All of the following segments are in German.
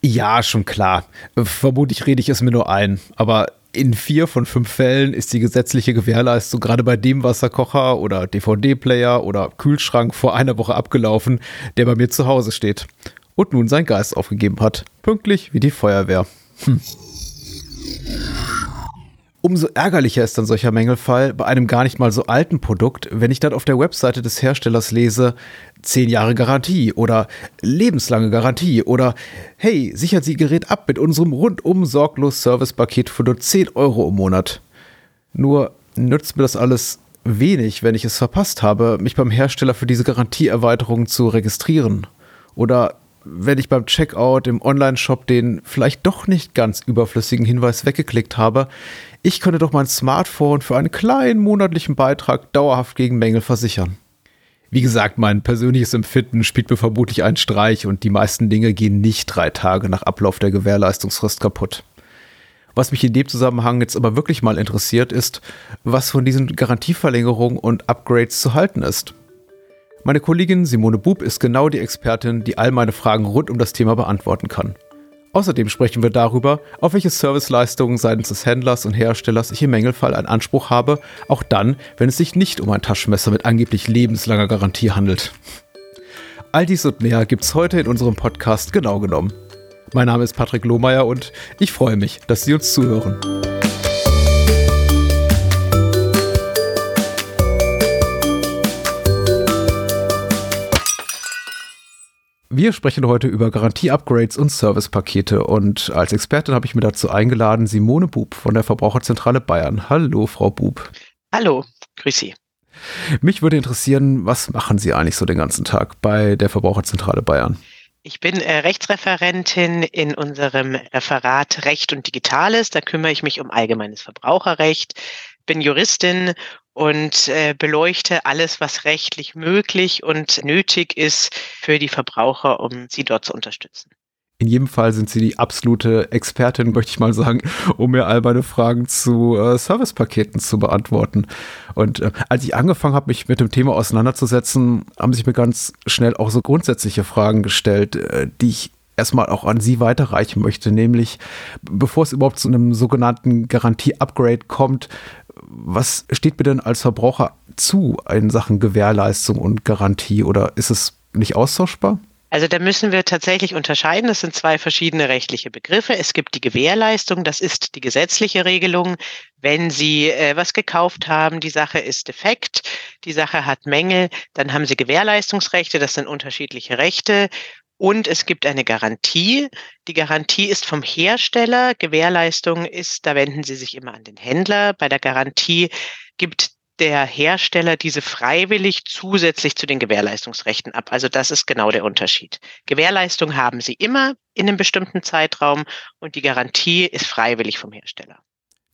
Ja, schon klar. Vermutlich rede ich es mir nur ein. Aber in vier von fünf Fällen ist die gesetzliche Gewährleistung gerade bei dem Wasserkocher oder DVD-Player oder Kühlschrank vor einer Woche abgelaufen, der bei mir zu Hause steht und nun seinen Geist aufgegeben hat. Pünktlich wie die Feuerwehr. Hm. Umso ärgerlicher ist dann solcher Mängelfall bei einem gar nicht mal so alten Produkt, wenn ich dann auf der Webseite des Herstellers lese, 10 Jahre Garantie oder lebenslange Garantie oder hey, sichern Sie Ihr Gerät ab mit unserem rundum sorglos Servicepaket für nur 10 Euro im Monat. Nur nützt mir das alles wenig, wenn ich es verpasst habe, mich beim Hersteller für diese Garantieerweiterung zu registrieren. Oder wenn ich beim Checkout im Online-Shop den vielleicht doch nicht ganz überflüssigen Hinweis weggeklickt habe, ich könnte doch mein Smartphone für einen kleinen monatlichen Beitrag dauerhaft gegen Mängel versichern. Wie gesagt, mein persönliches Empfinden spielt mir vermutlich einen Streich und die meisten Dinge gehen nicht drei Tage nach Ablauf der Gewährleistungsfrist kaputt. Was mich in dem Zusammenhang jetzt aber wirklich mal interessiert, ist, was von diesen Garantieverlängerungen und Upgrades zu halten ist. Meine Kollegin Simone Bub ist genau die Expertin, die all meine Fragen rund um das Thema beantworten kann. Außerdem sprechen wir darüber, auf welche Serviceleistungen seitens des Händlers und Herstellers ich im Mängelfall einen Anspruch habe, auch dann, wenn es sich nicht um ein Taschenmesser mit angeblich lebenslanger Garantie handelt. All dies und mehr gibt's heute in unserem Podcast genau genommen. Mein Name ist Patrick Lohmeier und ich freue mich, dass Sie uns zuhören. Wir sprechen heute über Garantie-Upgrades und Servicepakete und als Expertin habe ich mir dazu eingeladen Simone Bub von der Verbraucherzentrale Bayern. Hallo, Frau Bub. Hallo, grüß Sie. Mich würde interessieren, was machen Sie eigentlich so den ganzen Tag bei der Verbraucherzentrale Bayern? Ich bin äh, Rechtsreferentin in unserem Referat Recht und Digitales. Da kümmere ich mich um allgemeines Verbraucherrecht, bin Juristin und äh, beleuchte alles, was rechtlich möglich und nötig ist für die Verbraucher, um sie dort zu unterstützen. In jedem Fall sind Sie die absolute Expertin, möchte ich mal sagen, um mir all meine Fragen zu äh, Servicepaketen zu beantworten. Und äh, als ich angefangen habe, mich mit dem Thema auseinanderzusetzen, haben sich mir ganz schnell auch so grundsätzliche Fragen gestellt, äh, die ich erstmal auch an Sie weiterreichen möchte, nämlich bevor es überhaupt zu einem sogenannten Garantie-Upgrade kommt, was steht mir denn als Verbraucher zu in Sachen Gewährleistung und Garantie oder ist es nicht austauschbar? Also da müssen wir tatsächlich unterscheiden. Das sind zwei verschiedene rechtliche Begriffe. Es gibt die Gewährleistung, das ist die gesetzliche Regelung. Wenn Sie äh, was gekauft haben, die Sache ist defekt, die Sache hat Mängel, dann haben Sie Gewährleistungsrechte, das sind unterschiedliche Rechte. Und es gibt eine Garantie. Die Garantie ist vom Hersteller. Gewährleistung ist, da wenden Sie sich immer an den Händler. Bei der Garantie gibt der Hersteller diese freiwillig zusätzlich zu den Gewährleistungsrechten ab. Also das ist genau der Unterschied. Gewährleistung haben Sie immer in einem bestimmten Zeitraum und die Garantie ist freiwillig vom Hersteller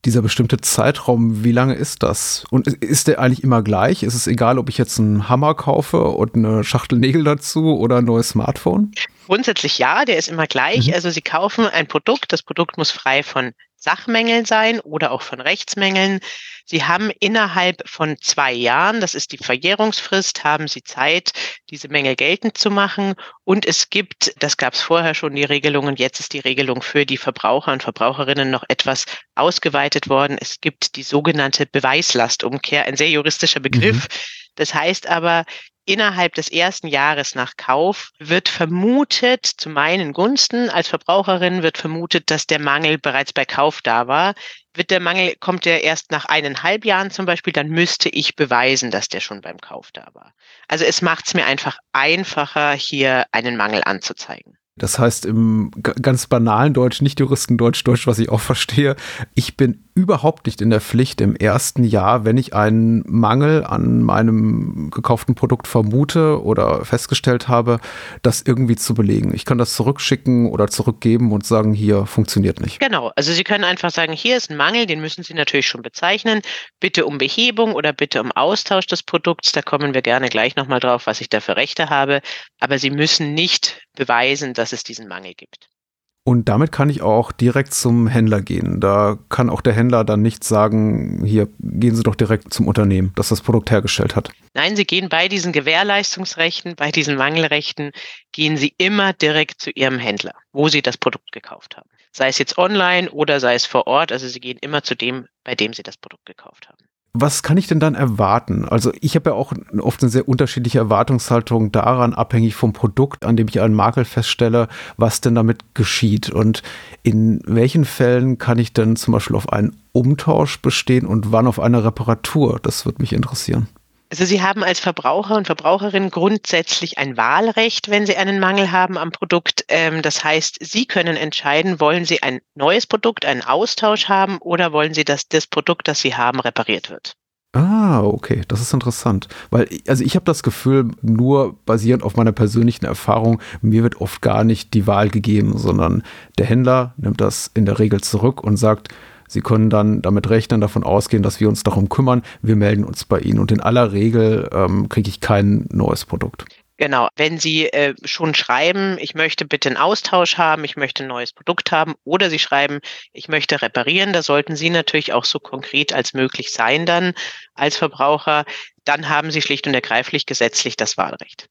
dieser bestimmte Zeitraum, wie lange ist das? Und ist der eigentlich immer gleich? Ist es egal, ob ich jetzt einen Hammer kaufe und eine Schachtel Nägel dazu oder ein neues Smartphone? Grundsätzlich ja, der ist immer gleich. Mhm. Also Sie kaufen ein Produkt, das Produkt muss frei von Sachmängeln sein oder auch von Rechtsmängeln. Sie haben innerhalb von zwei Jahren, das ist die Verjährungsfrist, haben Sie Zeit, diese Mängel geltend zu machen. Und es gibt, das gab es vorher schon die Regelung und jetzt ist die Regelung für die Verbraucher und Verbraucherinnen noch etwas ausgeweitet worden. Es gibt die sogenannte Beweislastumkehr, ein sehr juristischer Begriff. Mhm. Das heißt aber, innerhalb des ersten Jahres nach Kauf wird vermutet, zu meinen Gunsten als Verbraucherin wird vermutet, dass der Mangel bereits bei Kauf da war. Wird der Mangel, kommt der erst nach eineinhalb Jahren zum Beispiel, dann müsste ich beweisen, dass der schon beim Kauf da war. Also es macht es mir einfach einfacher, hier einen Mangel anzuzeigen. Das heißt im ganz banalen Deutsch, nicht Juristendeutsch, Deutsch, was ich auch verstehe, ich bin überhaupt nicht in der Pflicht im ersten Jahr, wenn ich einen Mangel an meinem gekauften Produkt vermute oder festgestellt habe, das irgendwie zu belegen. Ich kann das zurückschicken oder zurückgeben und sagen, hier funktioniert nicht. Genau, also Sie können einfach sagen, hier ist ein Mangel, den müssen Sie natürlich schon bezeichnen. Bitte um Behebung oder bitte um Austausch des Produkts. Da kommen wir gerne gleich nochmal drauf, was ich da für Rechte habe. Aber Sie müssen nicht beweisen, dass es diesen Mangel gibt. Und damit kann ich auch direkt zum Händler gehen. Da kann auch der Händler dann nicht sagen, hier gehen Sie doch direkt zum Unternehmen, das das Produkt hergestellt hat. Nein, Sie gehen bei diesen Gewährleistungsrechten, bei diesen Mangelrechten, gehen Sie immer direkt zu Ihrem Händler, wo Sie das Produkt gekauft haben. Sei es jetzt online oder sei es vor Ort. Also Sie gehen immer zu dem, bei dem Sie das Produkt gekauft haben. Was kann ich denn dann erwarten? Also ich habe ja auch oft eine sehr unterschiedliche Erwartungshaltung daran, abhängig vom Produkt, an dem ich einen Makel feststelle, was denn damit geschieht. Und in welchen Fällen kann ich denn zum Beispiel auf einen Umtausch bestehen und wann auf eine Reparatur? Das würde mich interessieren. Also Sie haben als Verbraucher und Verbraucherin grundsätzlich ein Wahlrecht, wenn Sie einen Mangel haben am Produkt. Ähm, das heißt, Sie können entscheiden, wollen Sie ein neues Produkt, einen Austausch haben oder wollen Sie, dass das Produkt, das Sie haben, repariert wird. Ah, okay, das ist interessant. Weil, also ich habe das Gefühl, nur basierend auf meiner persönlichen Erfahrung, mir wird oft gar nicht die Wahl gegeben, sondern der Händler nimmt das in der Regel zurück und sagt, Sie können dann damit rechnen, davon ausgehen, dass wir uns darum kümmern. Wir melden uns bei Ihnen und in aller Regel ähm, kriege ich kein neues Produkt. Genau, wenn Sie äh, schon schreiben, ich möchte bitte einen Austausch haben, ich möchte ein neues Produkt haben, oder Sie schreiben, ich möchte reparieren, da sollten Sie natürlich auch so konkret als möglich sein dann als Verbraucher, dann haben Sie schlicht und ergreiflich gesetzlich das Wahlrecht.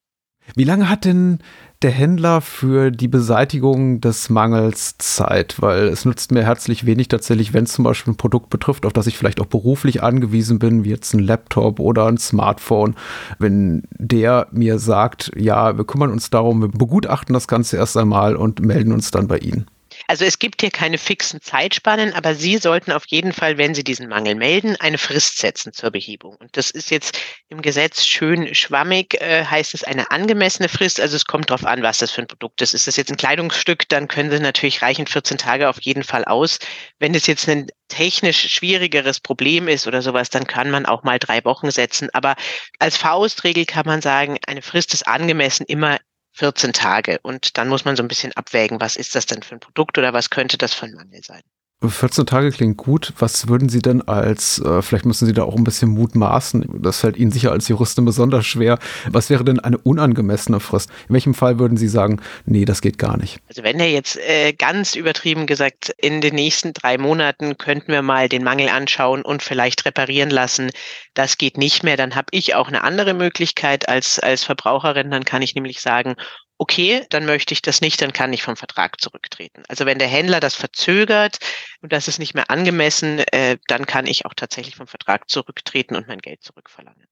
Wie lange hat denn der Händler für die Beseitigung des Mangels Zeit? Weil es nützt mir herzlich wenig tatsächlich, wenn es zum Beispiel ein Produkt betrifft, auf das ich vielleicht auch beruflich angewiesen bin, wie jetzt ein Laptop oder ein Smartphone. Wenn der mir sagt, ja, wir kümmern uns darum, wir begutachten das Ganze erst einmal und melden uns dann bei Ihnen. Also es gibt hier keine fixen Zeitspannen, aber Sie sollten auf jeden Fall, wenn Sie diesen Mangel melden, eine Frist setzen zur Behebung. Und das ist jetzt im Gesetz schön schwammig, äh, heißt es eine angemessene Frist. Also es kommt darauf an, was das für ein Produkt ist. Ist das jetzt ein Kleidungsstück, dann können Sie natürlich reichen 14 Tage auf jeden Fall aus. Wenn es jetzt ein technisch schwierigeres Problem ist oder sowas, dann kann man auch mal drei Wochen setzen. Aber als Faustregel kann man sagen, eine Frist ist angemessen immer 14 Tage. Und dann muss man so ein bisschen abwägen, was ist das denn für ein Produkt oder was könnte das für ein Mangel sein. 14 Tage klingt gut. Was würden Sie denn als, äh, vielleicht müssen Sie da auch ein bisschen mutmaßen, das fällt Ihnen sicher als Juristin besonders schwer. Was wäre denn eine unangemessene Frist? In welchem Fall würden Sie sagen, nee, das geht gar nicht? Also wenn er jetzt äh, ganz übertrieben gesagt, in den nächsten drei Monaten könnten wir mal den Mangel anschauen und vielleicht reparieren lassen, das geht nicht mehr, dann habe ich auch eine andere Möglichkeit als, als Verbraucherin. Dann kann ich nämlich sagen, okay, dann möchte ich das nicht, dann kann ich vom Vertrag zurücktreten. Also wenn der Händler das verzögert und das ist nicht mehr angemessen, äh, dann kann ich auch tatsächlich vom Vertrag zurücktreten und mein Geld zurückverlangen.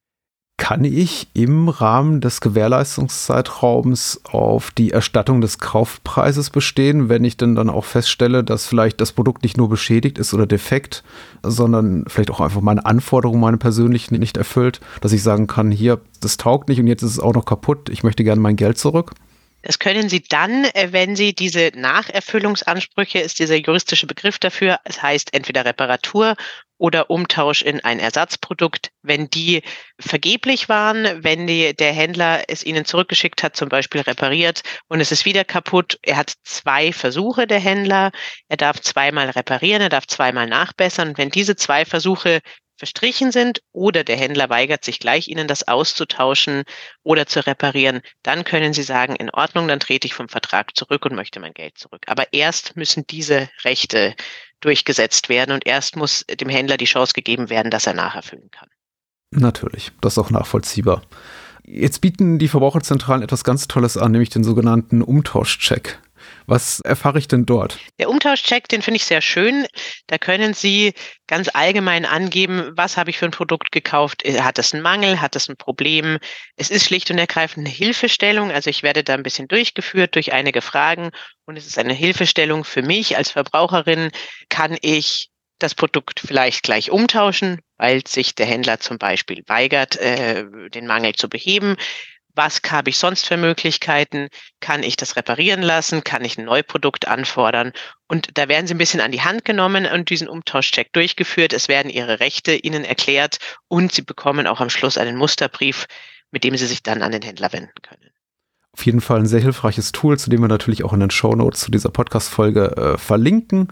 Kann ich im Rahmen des Gewährleistungszeitraums auf die Erstattung des Kaufpreises bestehen, wenn ich denn dann auch feststelle, dass vielleicht das Produkt nicht nur beschädigt ist oder defekt, sondern vielleicht auch einfach meine Anforderungen, meine persönlichen nicht erfüllt, dass ich sagen kann, hier, das taugt nicht und jetzt ist es auch noch kaputt, ich möchte gerne mein Geld zurück? Das können Sie dann, äh, wenn Sie diese Nacherfüllungsansprüche, ist dieser juristische Begriff dafür, es heißt entweder Reparatur oder Umtausch in ein Ersatzprodukt, wenn die vergeblich waren, wenn die, der Händler es Ihnen zurückgeschickt hat, zum Beispiel repariert und es ist wieder kaputt. Er hat zwei Versuche, der Händler. Er darf zweimal reparieren, er darf zweimal nachbessern. Wenn diese zwei Versuche verstrichen sind oder der Händler weigert sich gleich, Ihnen das auszutauschen oder zu reparieren, dann können Sie sagen, in Ordnung, dann trete ich vom Vertrag zurück und möchte mein Geld zurück. Aber erst müssen diese Rechte durchgesetzt werden und erst muss dem Händler die Chance gegeben werden, dass er nacherfüllen kann. Natürlich, das ist auch nachvollziehbar. Jetzt bieten die Verbraucherzentralen etwas ganz Tolles an, nämlich den sogenannten Umtauschcheck. Was erfahre ich denn dort? Der Umtauschcheck, den finde ich sehr schön. Da können Sie ganz allgemein angeben, was habe ich für ein Produkt gekauft? Hat es einen Mangel? Hat es ein Problem? Es ist schlicht und ergreifend eine Hilfestellung. Also ich werde da ein bisschen durchgeführt durch einige Fragen und es ist eine Hilfestellung für mich als Verbraucherin. Kann ich das Produkt vielleicht gleich umtauschen, weil sich der Händler zum Beispiel weigert, äh, den Mangel zu beheben was habe ich sonst für Möglichkeiten? Kann ich das reparieren lassen? Kann ich ein Neuprodukt anfordern? Und da werden Sie ein bisschen an die Hand genommen und diesen Umtauschcheck durchgeführt. Es werden Ihre Rechte Ihnen erklärt und Sie bekommen auch am Schluss einen Musterbrief, mit dem Sie sich dann an den Händler wenden können. Auf jeden Fall ein sehr hilfreiches Tool, zu dem wir natürlich auch in den Show Notes zu dieser Podcast-Folge äh, verlinken.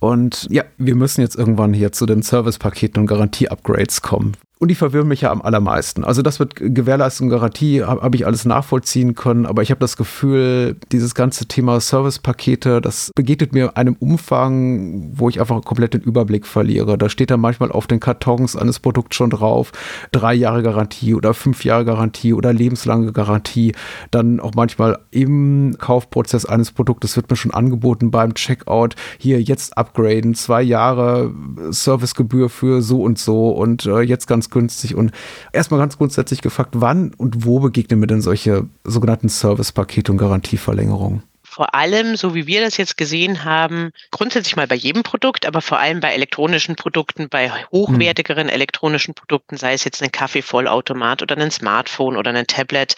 Und ja, wir müssen jetzt irgendwann hier zu den Service-Paketen und Garantie-Upgrades kommen. Und die verwirren mich ja am allermeisten. Also das wird Gewährleistung, Garantie, habe hab ich alles nachvollziehen können, aber ich habe das Gefühl, dieses ganze Thema Servicepakete, das begegnet mir einem Umfang, wo ich einfach komplett den Überblick verliere. Da steht dann manchmal auf den Kartons eines Produkts schon drauf, drei Jahre Garantie oder fünf Jahre Garantie oder lebenslange Garantie. Dann auch manchmal im Kaufprozess eines Produktes wird mir schon angeboten beim Checkout, hier jetzt upgraden, zwei Jahre Servicegebühr für so und so und äh, jetzt ganz günstig. Und erstmal ganz grundsätzlich gefragt, wann und wo begegnen mir denn solche sogenannten Service-Pakete und Garantieverlängerungen? vor allem, so wie wir das jetzt gesehen haben, grundsätzlich mal bei jedem Produkt, aber vor allem bei elektronischen Produkten, bei hochwertigeren hm. elektronischen Produkten, sei es jetzt ein Kaffeevollautomat oder ein Smartphone oder ein Tablet,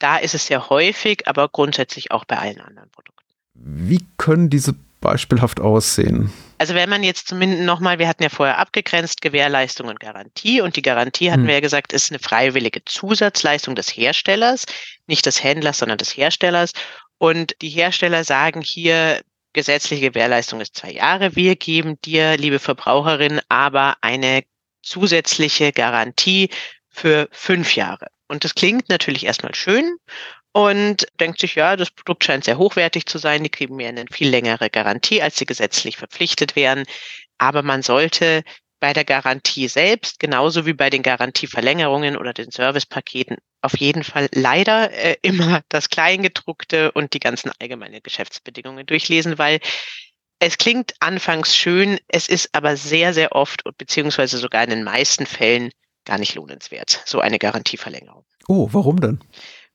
da ist es sehr häufig, aber grundsätzlich auch bei allen anderen Produkten. Wie können diese beispielhaft aussehen? Also wenn man jetzt zumindest nochmal, wir hatten ja vorher abgegrenzt Gewährleistung und Garantie und die Garantie hatten hm. wir ja gesagt, ist eine freiwillige Zusatzleistung des Herstellers, nicht des Händlers, sondern des Herstellers. Und die Hersteller sagen hier, gesetzliche Gewährleistung ist zwei Jahre. Wir geben dir, liebe Verbraucherin, aber eine zusätzliche Garantie für fünf Jahre. Und das klingt natürlich erstmal schön und denkt sich, ja, das Produkt scheint sehr hochwertig zu sein, die kriegen mir eine viel längere Garantie, als sie gesetzlich verpflichtet werden. Aber man sollte bei der Garantie selbst, genauso wie bei den Garantieverlängerungen oder den Servicepaketen, auf jeden Fall leider äh, immer das Kleingedruckte und die ganzen allgemeinen Geschäftsbedingungen durchlesen, weil es klingt anfangs schön, es ist aber sehr, sehr oft beziehungsweise sogar in den meisten Fällen gar nicht lohnenswert, so eine Garantieverlängerung. Oh, warum denn?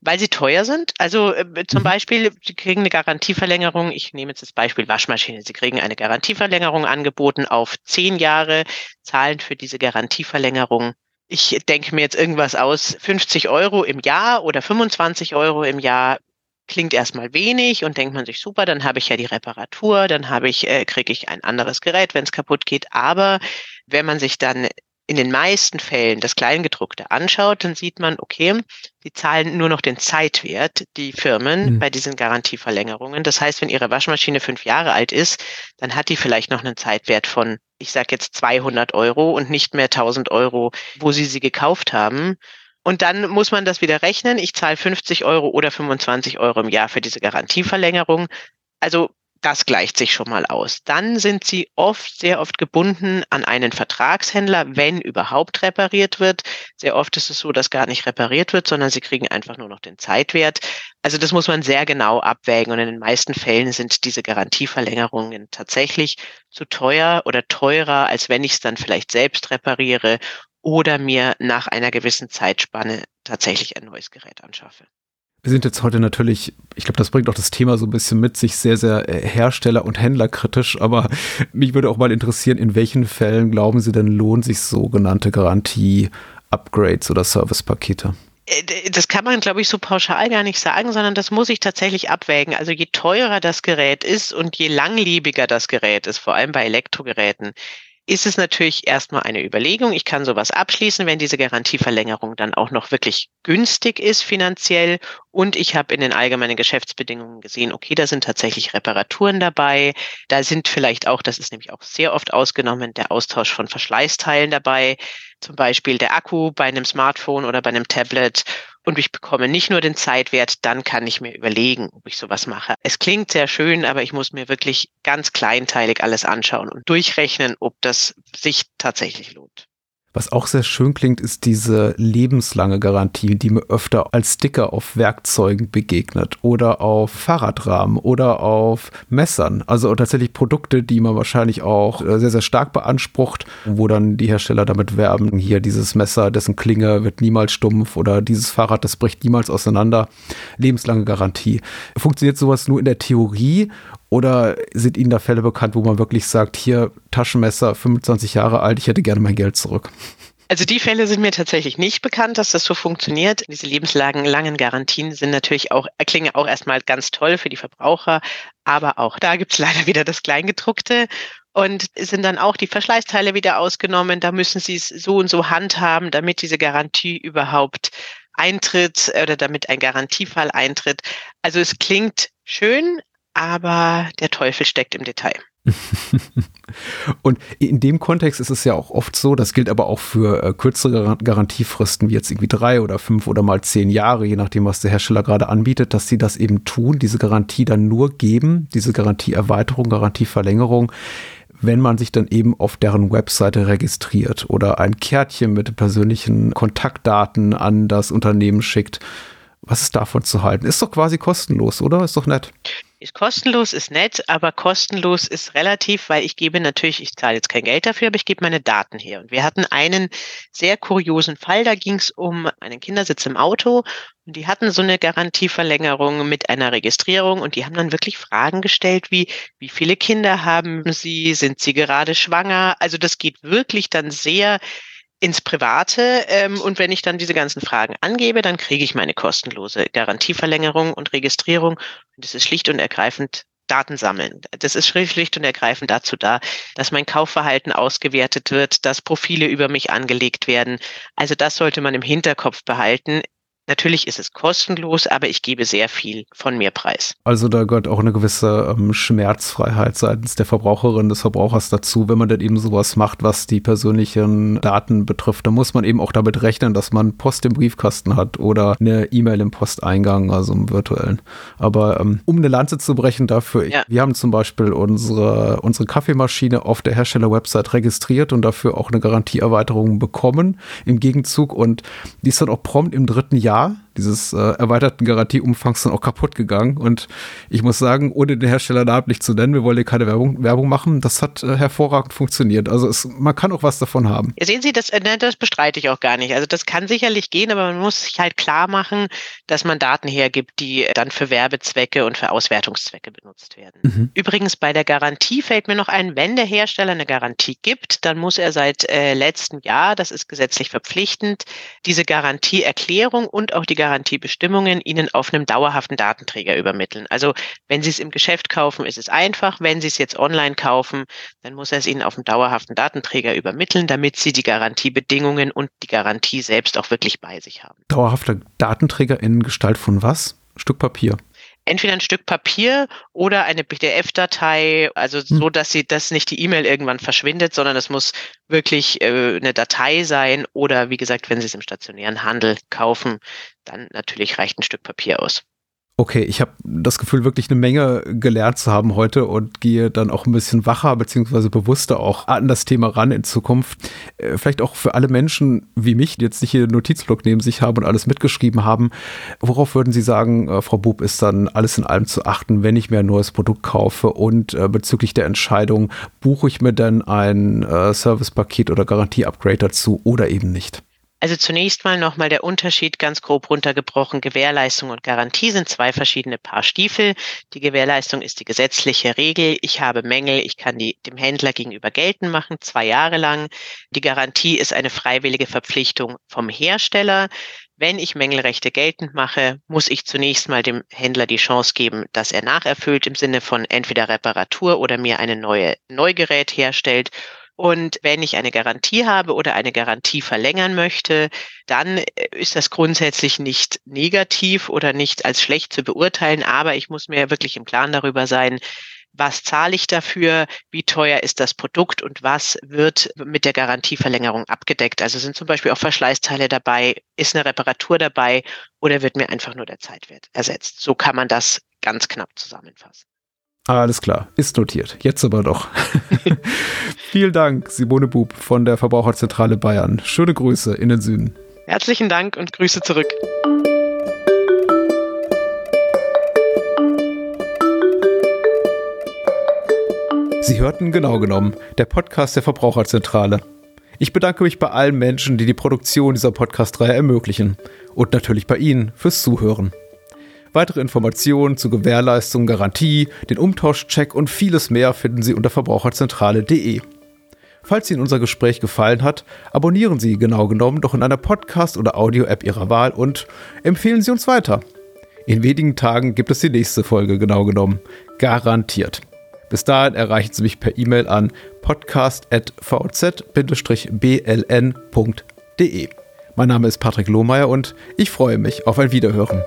Weil sie teuer sind. Also äh, zum mhm. Beispiel, Sie kriegen eine Garantieverlängerung. Ich nehme jetzt das Beispiel Waschmaschine. Sie kriegen eine Garantieverlängerung angeboten auf zehn Jahre, zahlen für diese Garantieverlängerung. Ich denke mir jetzt irgendwas aus, 50 Euro im Jahr oder 25 Euro im Jahr klingt erstmal wenig und denkt man sich super, dann habe ich ja die Reparatur, dann habe ich äh, kriege ich ein anderes Gerät, wenn es kaputt geht. Aber wenn man sich dann in den meisten Fällen das Kleingedruckte anschaut, dann sieht man, okay, die zahlen nur noch den Zeitwert, die Firmen mhm. bei diesen Garantieverlängerungen. Das heißt, wenn Ihre Waschmaschine fünf Jahre alt ist, dann hat die vielleicht noch einen Zeitwert von, ich sage jetzt 200 Euro und nicht mehr 1000 Euro, wo Sie sie gekauft haben. Und dann muss man das wieder rechnen. Ich zahle 50 Euro oder 25 Euro im Jahr für diese Garantieverlängerung. Also das gleicht sich schon mal aus. Dann sind sie oft, sehr oft gebunden an einen Vertragshändler, wenn überhaupt repariert wird. Sehr oft ist es so, dass gar nicht repariert wird, sondern sie kriegen einfach nur noch den Zeitwert. Also das muss man sehr genau abwägen und in den meisten Fällen sind diese Garantieverlängerungen tatsächlich zu teuer oder teurer, als wenn ich es dann vielleicht selbst repariere oder mir nach einer gewissen Zeitspanne tatsächlich ein neues Gerät anschaffe. Wir sind jetzt heute natürlich, ich glaube, das bringt auch das Thema so ein bisschen mit sich sehr, sehr äh, Hersteller- und Händlerkritisch, aber mich würde auch mal interessieren, in welchen Fällen glauben Sie denn lohnt sich sogenannte Garantie-Upgrades oder Servicepakete? Äh, das kann man, glaube ich, so pauschal gar nicht sagen, sondern das muss ich tatsächlich abwägen. Also je teurer das Gerät ist und je langlebiger das Gerät ist, vor allem bei Elektrogeräten, ist es natürlich erstmal eine Überlegung. Ich kann sowas abschließen, wenn diese Garantieverlängerung dann auch noch wirklich günstig ist finanziell. Und ich habe in den allgemeinen Geschäftsbedingungen gesehen, okay, da sind tatsächlich Reparaturen dabei. Da sind vielleicht auch, das ist nämlich auch sehr oft ausgenommen, der Austausch von Verschleißteilen dabei. Zum Beispiel der Akku bei einem Smartphone oder bei einem Tablet und ich bekomme nicht nur den Zeitwert, dann kann ich mir überlegen, ob ich sowas mache. Es klingt sehr schön, aber ich muss mir wirklich ganz kleinteilig alles anschauen und durchrechnen, ob das sich tatsächlich lohnt. Was auch sehr schön klingt, ist diese lebenslange Garantie, die mir öfter als Sticker auf Werkzeugen begegnet oder auf Fahrradrahmen oder auf Messern. Also tatsächlich Produkte, die man wahrscheinlich auch äh, sehr, sehr stark beansprucht, wo dann die Hersteller damit werben, hier dieses Messer, dessen Klinge wird niemals stumpf oder dieses Fahrrad, das bricht niemals auseinander. Lebenslange Garantie. Funktioniert sowas nur in der Theorie oder sind Ihnen da Fälle bekannt, wo man wirklich sagt, hier Taschenmesser, 25 Jahre alt, ich hätte gerne mein Geld zurück? Also die Fälle sind mir tatsächlich nicht bekannt, dass das so funktioniert. Diese lebenslangen Garantien sind natürlich auch, klingen auch erstmal ganz toll für die Verbraucher, aber auch da gibt es leider wieder das Kleingedruckte und sind dann auch die Verschleißteile wieder ausgenommen. Da müssen sie es so und so handhaben, damit diese Garantie überhaupt eintritt oder damit ein Garantiefall eintritt. Also es klingt schön, aber der Teufel steckt im Detail. und in dem Kontext ist es ja auch oft so, das gilt aber auch für äh, kürzere Garantiefristen, wie jetzt irgendwie drei oder fünf oder mal zehn Jahre, je nachdem, was der Hersteller gerade anbietet, dass sie das eben tun, diese Garantie dann nur geben, diese Garantieerweiterung, Garantieverlängerung, wenn man sich dann eben auf deren Webseite registriert oder ein Kärtchen mit persönlichen Kontaktdaten an das Unternehmen schickt. Was ist davon zu halten? Ist doch quasi kostenlos, oder? Ist doch nett. Ist kostenlos, ist nett, aber kostenlos ist relativ, weil ich gebe natürlich, ich zahle jetzt kein Geld dafür, aber ich gebe meine Daten her. Und wir hatten einen sehr kuriosen Fall, da ging es um einen Kindersitz im Auto und die hatten so eine Garantieverlängerung mit einer Registrierung und die haben dann wirklich Fragen gestellt wie, wie viele Kinder haben sie, sind sie gerade schwanger? Also das geht wirklich dann sehr ins Private ähm, und wenn ich dann diese ganzen Fragen angebe, dann kriege ich meine kostenlose Garantieverlängerung und Registrierung. Und das ist schlicht und ergreifend Daten sammeln. Das ist schlicht und ergreifend dazu da, dass mein Kaufverhalten ausgewertet wird, dass Profile über mich angelegt werden. Also das sollte man im Hinterkopf behalten. Natürlich ist es kostenlos, aber ich gebe sehr viel von mir preis. Also da gehört auch eine gewisse ähm, Schmerzfreiheit seitens der Verbraucherin, des Verbrauchers dazu, wenn man dann eben sowas macht, was die persönlichen Daten betrifft. Da muss man eben auch damit rechnen, dass man Post im Briefkasten hat oder eine E-Mail im Posteingang, also im virtuellen. Aber ähm, um eine Lanze zu brechen dafür, ja. wir haben zum Beispiel unsere, unsere Kaffeemaschine auf der Hersteller-Website registriert und dafür auch eine Garantieerweiterung bekommen im Gegenzug und die ist dann auch prompt im dritten Jahr Jahr dieses äh, erweiterten Garantieumfangs dann auch kaputt gegangen. Und ich muss sagen, ohne den Hersteller namentlich zu nennen, wir wollen hier keine Werbung, Werbung machen, das hat äh, hervorragend funktioniert. Also es, man kann auch was davon haben. Ja, sehen Sie, das, äh, ne, das bestreite ich auch gar nicht. Also das kann sicherlich gehen, aber man muss sich halt klar machen, dass man Daten hergibt, die dann für Werbezwecke und für Auswertungszwecke benutzt werden. Mhm. Übrigens bei der Garantie fällt mir noch ein, wenn der Hersteller eine Garantie gibt, dann muss er seit äh, letztem Jahr, das ist gesetzlich verpflichtend, diese Garantieerklärung und und auch die Garantiebestimmungen Ihnen auf einem dauerhaften Datenträger übermitteln. Also wenn Sie es im Geschäft kaufen, ist es einfach. Wenn Sie es jetzt online kaufen, dann muss er es Ihnen auf einem dauerhaften Datenträger übermitteln, damit Sie die Garantiebedingungen und die Garantie selbst auch wirklich bei sich haben. Dauerhafter Datenträger in Gestalt von was? Stück Papier entweder ein Stück Papier oder eine PDF-Datei, also hm. so, dass sie, dass nicht die E-Mail irgendwann verschwindet, sondern es muss wirklich äh, eine Datei sein oder wie gesagt, wenn Sie es im stationären Handel kaufen, dann natürlich reicht ein Stück Papier aus. Okay, ich habe das Gefühl, wirklich eine Menge gelernt zu haben heute und gehe dann auch ein bisschen wacher beziehungsweise bewusster auch an das Thema ran in Zukunft. Äh, vielleicht auch für alle Menschen wie mich, die jetzt nicht hier einen Notizblock neben sich haben und alles mitgeschrieben haben. Worauf würden Sie sagen, äh, Frau Bub, ist dann alles in allem zu achten, wenn ich mir ein neues Produkt kaufe und äh, bezüglich der Entscheidung, buche ich mir denn ein Servicepaket oder Garantie-Upgrade dazu oder eben nicht? Also zunächst mal nochmal der Unterschied ganz grob runtergebrochen. Gewährleistung und Garantie sind zwei verschiedene Paar Stiefel. Die Gewährleistung ist die gesetzliche Regel. Ich habe Mängel, ich kann die dem Händler gegenüber geltend machen, zwei Jahre lang. Die Garantie ist eine freiwillige Verpflichtung vom Hersteller. Wenn ich Mängelrechte geltend mache, muss ich zunächst mal dem Händler die Chance geben, dass er nacherfüllt im Sinne von entweder Reparatur oder mir eine neue Neugerät herstellt und wenn ich eine Garantie habe oder eine Garantie verlängern möchte, dann äh, ist das grundsätzlich nicht negativ oder nicht als schlecht zu beurteilen. Aber ich muss mir wirklich im Klaren darüber sein, was zahle ich dafür, wie teuer ist das Produkt und was wird mit der Garantieverlängerung abgedeckt. Also sind zum Beispiel auch Verschleißteile dabei, ist eine Reparatur dabei oder wird mir einfach nur der Zeitwert ersetzt. So kann man das ganz knapp zusammenfassen. Alles klar, ist notiert. Jetzt aber doch. Vielen Dank, Simone Bub von der Verbraucherzentrale Bayern. Schöne Grüße in den Süden. Herzlichen Dank und Grüße zurück. Sie hörten genau genommen der Podcast der Verbraucherzentrale. Ich bedanke mich bei allen Menschen, die die Produktion dieser Podcast-Reihe ermöglichen und natürlich bei Ihnen fürs Zuhören. Weitere Informationen zu Gewährleistung, Garantie, den Umtauschcheck und vieles mehr finden Sie unter verbraucherzentrale.de. Falls Ihnen unser Gespräch gefallen hat, abonnieren Sie genau genommen doch in einer Podcast- oder Audio-App Ihrer Wahl und empfehlen Sie uns weiter. In wenigen Tagen gibt es die nächste Folge genau genommen. Garantiert. Bis dahin erreichen Sie mich per E-Mail an podcast.vz-bln.de. Mein Name ist Patrick Lohmeier und ich freue mich auf ein Wiederhören.